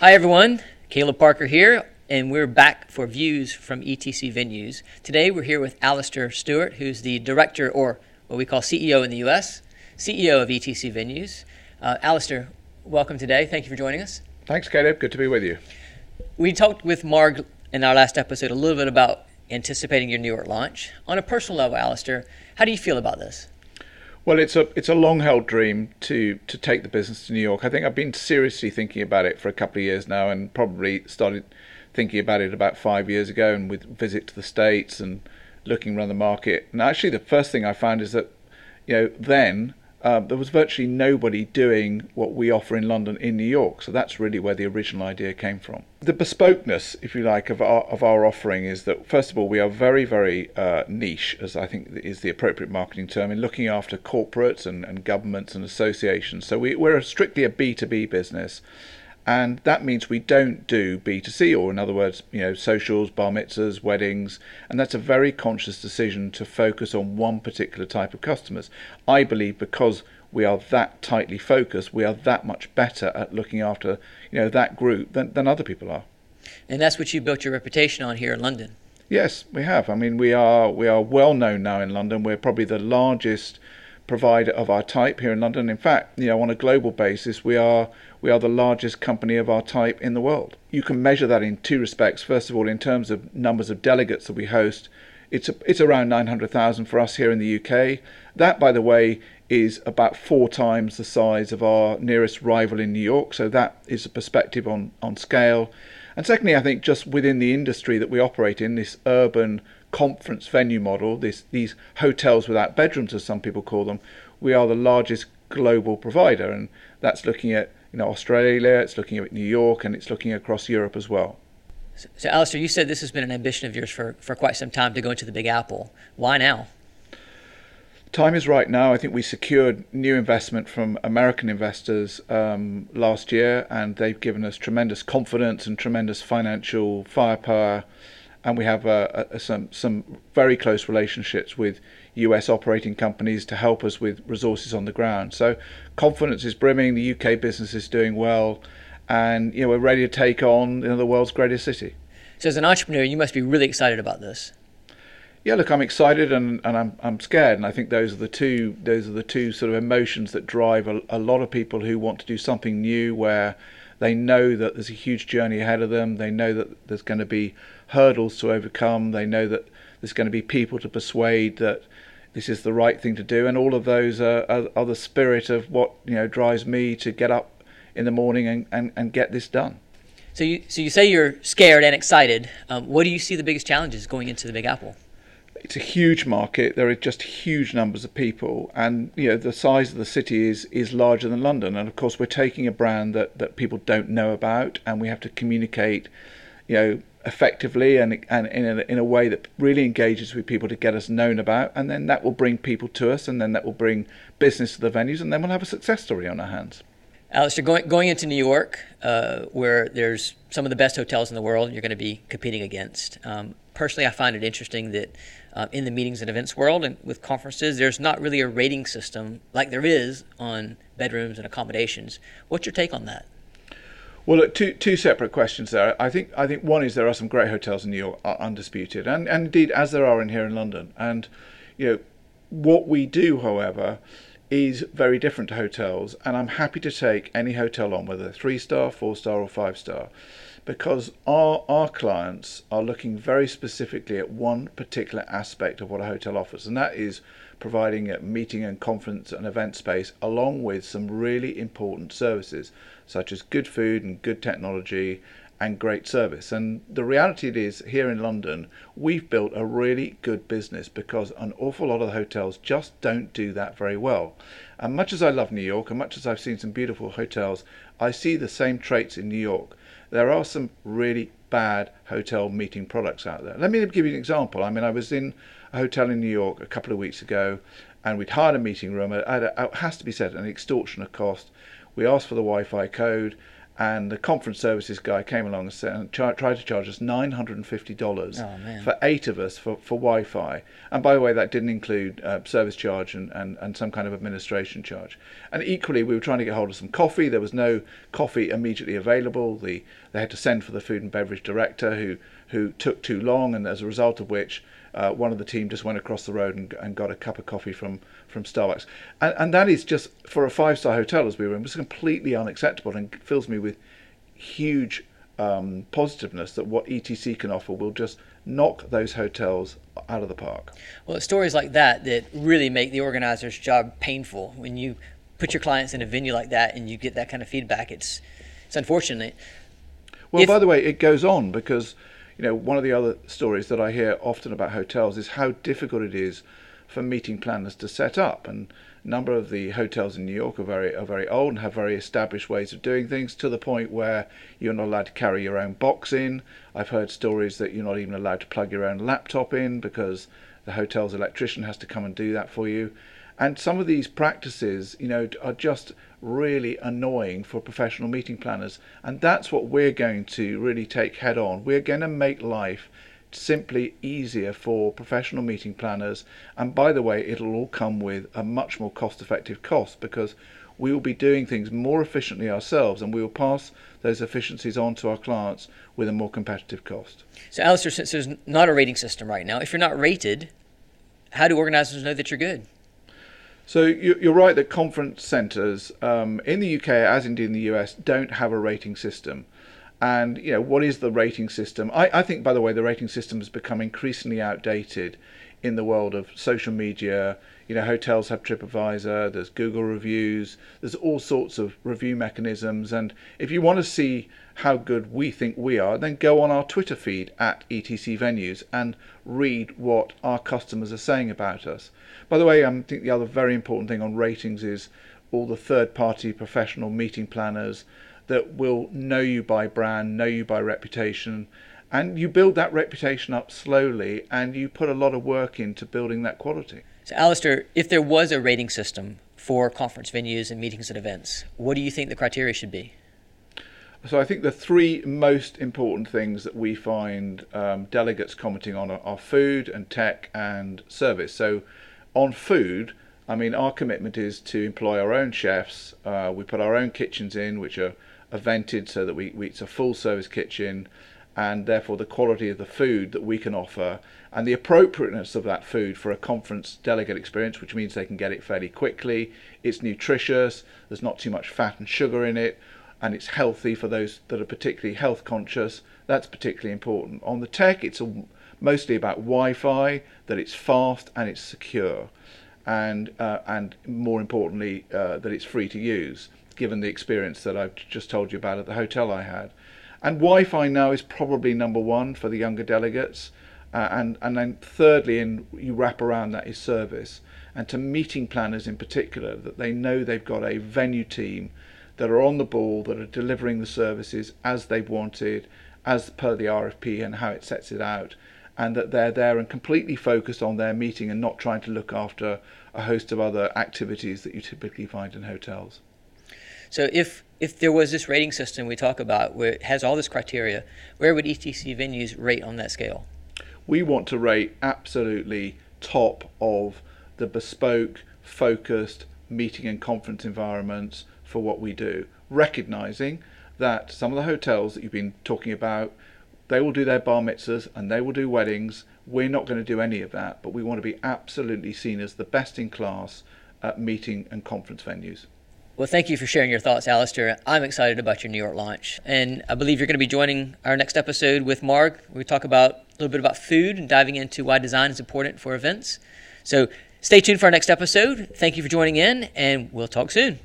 Hi, everyone. Caleb Parker here, and we're back for views from ETC Venues. Today, we're here with Alastair Stewart, who's the director, or what we call CEO in the US, CEO of ETC Venues. Uh, Alastair, welcome today. Thank you for joining us. Thanks, Caleb. Good to be with you. We talked with Marg in our last episode a little bit about anticipating your New York launch. On a personal level, Alastair, how do you feel about this? Well, it's a it's a long held dream to to take the business to New York. I think I've been seriously thinking about it for a couple of years now, and probably started thinking about it about five years ago, and with visit to the states and looking around the market. And actually, the first thing I found is that you know then um, there was virtually nobody doing what we offer in London in New York. So that's really where the original idea came from. The bespokeness, if you like, of our of our offering is that first of all we are very very uh, niche, as I think is the appropriate marketing term, in looking after corporates and, and governments and associations. So we, we're strictly a B two B business and that means we don't do B2C, or in other words, you know, socials, bar mitzvahs, weddings, and that's a very conscious decision to focus on one particular type of customers. I believe because we are that tightly focused, we are that much better at looking after, you know, that group than, than other people are. And that's what you built your reputation on here in London. Yes, we have. I mean, we are we are well known now in London. We're probably the largest provider of our type here in London. In fact, you know, on a global basis, we are we are the largest company of our type in the world. You can measure that in two respects. First of all, in terms of numbers of delegates that we host, it's a, it's around 900,000 for us here in the UK. That, by the way, is about four times the size of our nearest rival in New York. So that is a perspective on on scale. And secondly, I think just within the industry that we operate in, this urban conference venue model, this, these hotels without bedrooms, as some people call them, we are the largest global provider, and that's looking at you know Australia, it's looking at New York, and it's looking across Europe as well. So, so Alastair, you said this has been an ambition of yours for, for quite some time to go into the Big Apple. Why now? Time is right now. I think we secured new investment from American investors um, last year, and they've given us tremendous confidence and tremendous financial firepower and we have uh, uh, some some very close relationships with US operating companies to help us with resources on the ground. So confidence is brimming. The UK business is doing well, and you know we're ready to take on you know, the world's greatest city. So as an entrepreneur, you must be really excited about this. Yeah, look, I'm excited and, and I'm I'm scared, and I think those are the two those are the two sort of emotions that drive a, a lot of people who want to do something new where they know that there's a huge journey ahead of them. They know that there's going to be hurdles to overcome. They know that there's going to be people to persuade that this is the right thing to do, and all of those are, are, are the spirit of what you know drives me to get up in the morning and, and, and get this done. So you so you say you're scared and excited. Um, what do you see the biggest challenges going into the Big Apple? It's a huge market. There are just huge numbers of people, and you know the size of the city is is larger than London. And of course, we're taking a brand that that people don't know about, and we have to communicate, you know, effectively and and in a, in a way that really engages with people to get us known about, and then that will bring people to us, and then that will bring business to the venues, and then we'll have a success story on our hands. Alastair, going, going into New York, uh, where there's some of the best hotels in the world, you're going to be competing against. Um, personally, I find it interesting that uh, in the meetings and events world and with conferences, there's not really a rating system like there is on bedrooms and accommodations. What's your take on that? Well, look, two two separate questions there. I think I think one is there are some great hotels in New York, uh, undisputed, and and indeed as there are in here in London. And you know what we do, however, is very different to hotels, and I'm happy to take any hotel on, whether three star, four star, or five star because our, our clients are looking very specifically at one particular aspect of what a hotel offers, and that is providing a meeting and conference and event space along with some really important services such as good food and good technology and great service. And the reality is, here in London, we've built a really good business because an awful lot of the hotels just don't do that very well. And much as I love New York, and much as I've seen some beautiful hotels, I see the same traits in New York there are some really bad hotel meeting products out there. Let me give you an example. I mean, I was in a hotel in New York a couple of weeks ago, and we'd hired a meeting room it has to be said, an extortionate cost. We asked for the Wi-Fi code, and the conference services guy came along and, said, and tried to charge us $950 oh, for eight of us for, for Wi-Fi. And by the way, that didn't include uh, service charge and, and, and some kind of administration charge. And equally, we were trying to get hold of some coffee. There was no coffee immediately available. The, they had to send for the food and beverage director who, who took too long, and as a result of which, uh, one of the team just went across the road and, and got a cup of coffee from, from Starbucks. And, and that is just, for a five star hotel as we were in, was completely unacceptable and fills me with huge um, positiveness that what ETC can offer will just knock those hotels out of the park. Well, it's stories like that that really make the organizer's job painful. When you put your clients in a venue like that and you get that kind of feedback, it's it's unfortunate. Well, if, by the way, it goes on because you know one of the other stories that I hear often about hotels is how difficult it is for meeting planners to set up and a number of the hotels in New York are very are very old and have very established ways of doing things to the point where you're not allowed to carry your own box in. I've heard stories that you're not even allowed to plug your own laptop in because the hotel's electrician has to come and do that for you. And some of these practices, you know, are just really annoying for professional meeting planners. And that's what we're going to really take head on. We're going to make life simply easier for professional meeting planners. And by the way, it'll all come with a much more cost effective cost because we will be doing things more efficiently ourselves and we will pass those efficiencies on to our clients with a more competitive cost. So, Alastair, since there's not a rating system right now, if you're not rated, how do organizers know that you're good? So you're right that conference centres um, in the UK, as indeed in the US, don't have a rating system. And you know what is the rating system? I, I think, by the way, the rating system has become increasingly outdated in the world of social media. You know, hotels have TripAdvisor, there's Google reviews, there's all sorts of review mechanisms. And if you want to see how good we think we are, then go on our Twitter feed at ETC Venues and read what our customers are saying about us. By the way, um, I think the other very important thing on ratings is all the third party professional meeting planners that will know you by brand, know you by reputation, and you build that reputation up slowly and you put a lot of work into building that quality. So, Alastair, if there was a rating system for conference venues and meetings and events, what do you think the criteria should be? So, I think the three most important things that we find um, delegates commenting on are, are food and tech and service. So, on food, I mean, our commitment is to employ our own chefs. Uh, we put our own kitchens in, which are are vented so that we, we, it's a full service kitchen and therefore the quality of the food that we can offer and the appropriateness of that food for a conference delegate experience, which means they can get it fairly quickly. It's nutritious, there's not too much fat and sugar in it, and it's healthy for those that are particularly health conscious. That's particularly important. On the tech, it's a, mostly about Wi Fi, that it's fast and it's secure, and, uh, and more importantly, uh, that it's free to use given the experience that I've just told you about at the hotel I had. And Wi-Fi now is probably number one for the younger delegates. Uh, and, and then thirdly, and you wrap around that is service. And to meeting planners in particular, that they know they've got a venue team that are on the ball, that are delivering the services as they've wanted, as per the RFP and how it sets it out, and that they're there and completely focused on their meeting and not trying to look after a host of other activities that you typically find in hotels. So if if there was this rating system we talk about where it has all this criteria, where would ETC venues rate on that scale? We want to rate absolutely top of the bespoke, focused meeting and conference environments for what we do, recognizing that some of the hotels that you've been talking about, they will do their bar mitzvahs and they will do weddings. We're not going to do any of that, but we want to be absolutely seen as the best in class at meeting and conference venues. Well, thank you for sharing your thoughts, Alastair. I'm excited about your New York launch. And I believe you're going to be joining our next episode with Mark. We talk about a little bit about food and diving into why design is important for events. So stay tuned for our next episode. Thank you for joining in, and we'll talk soon.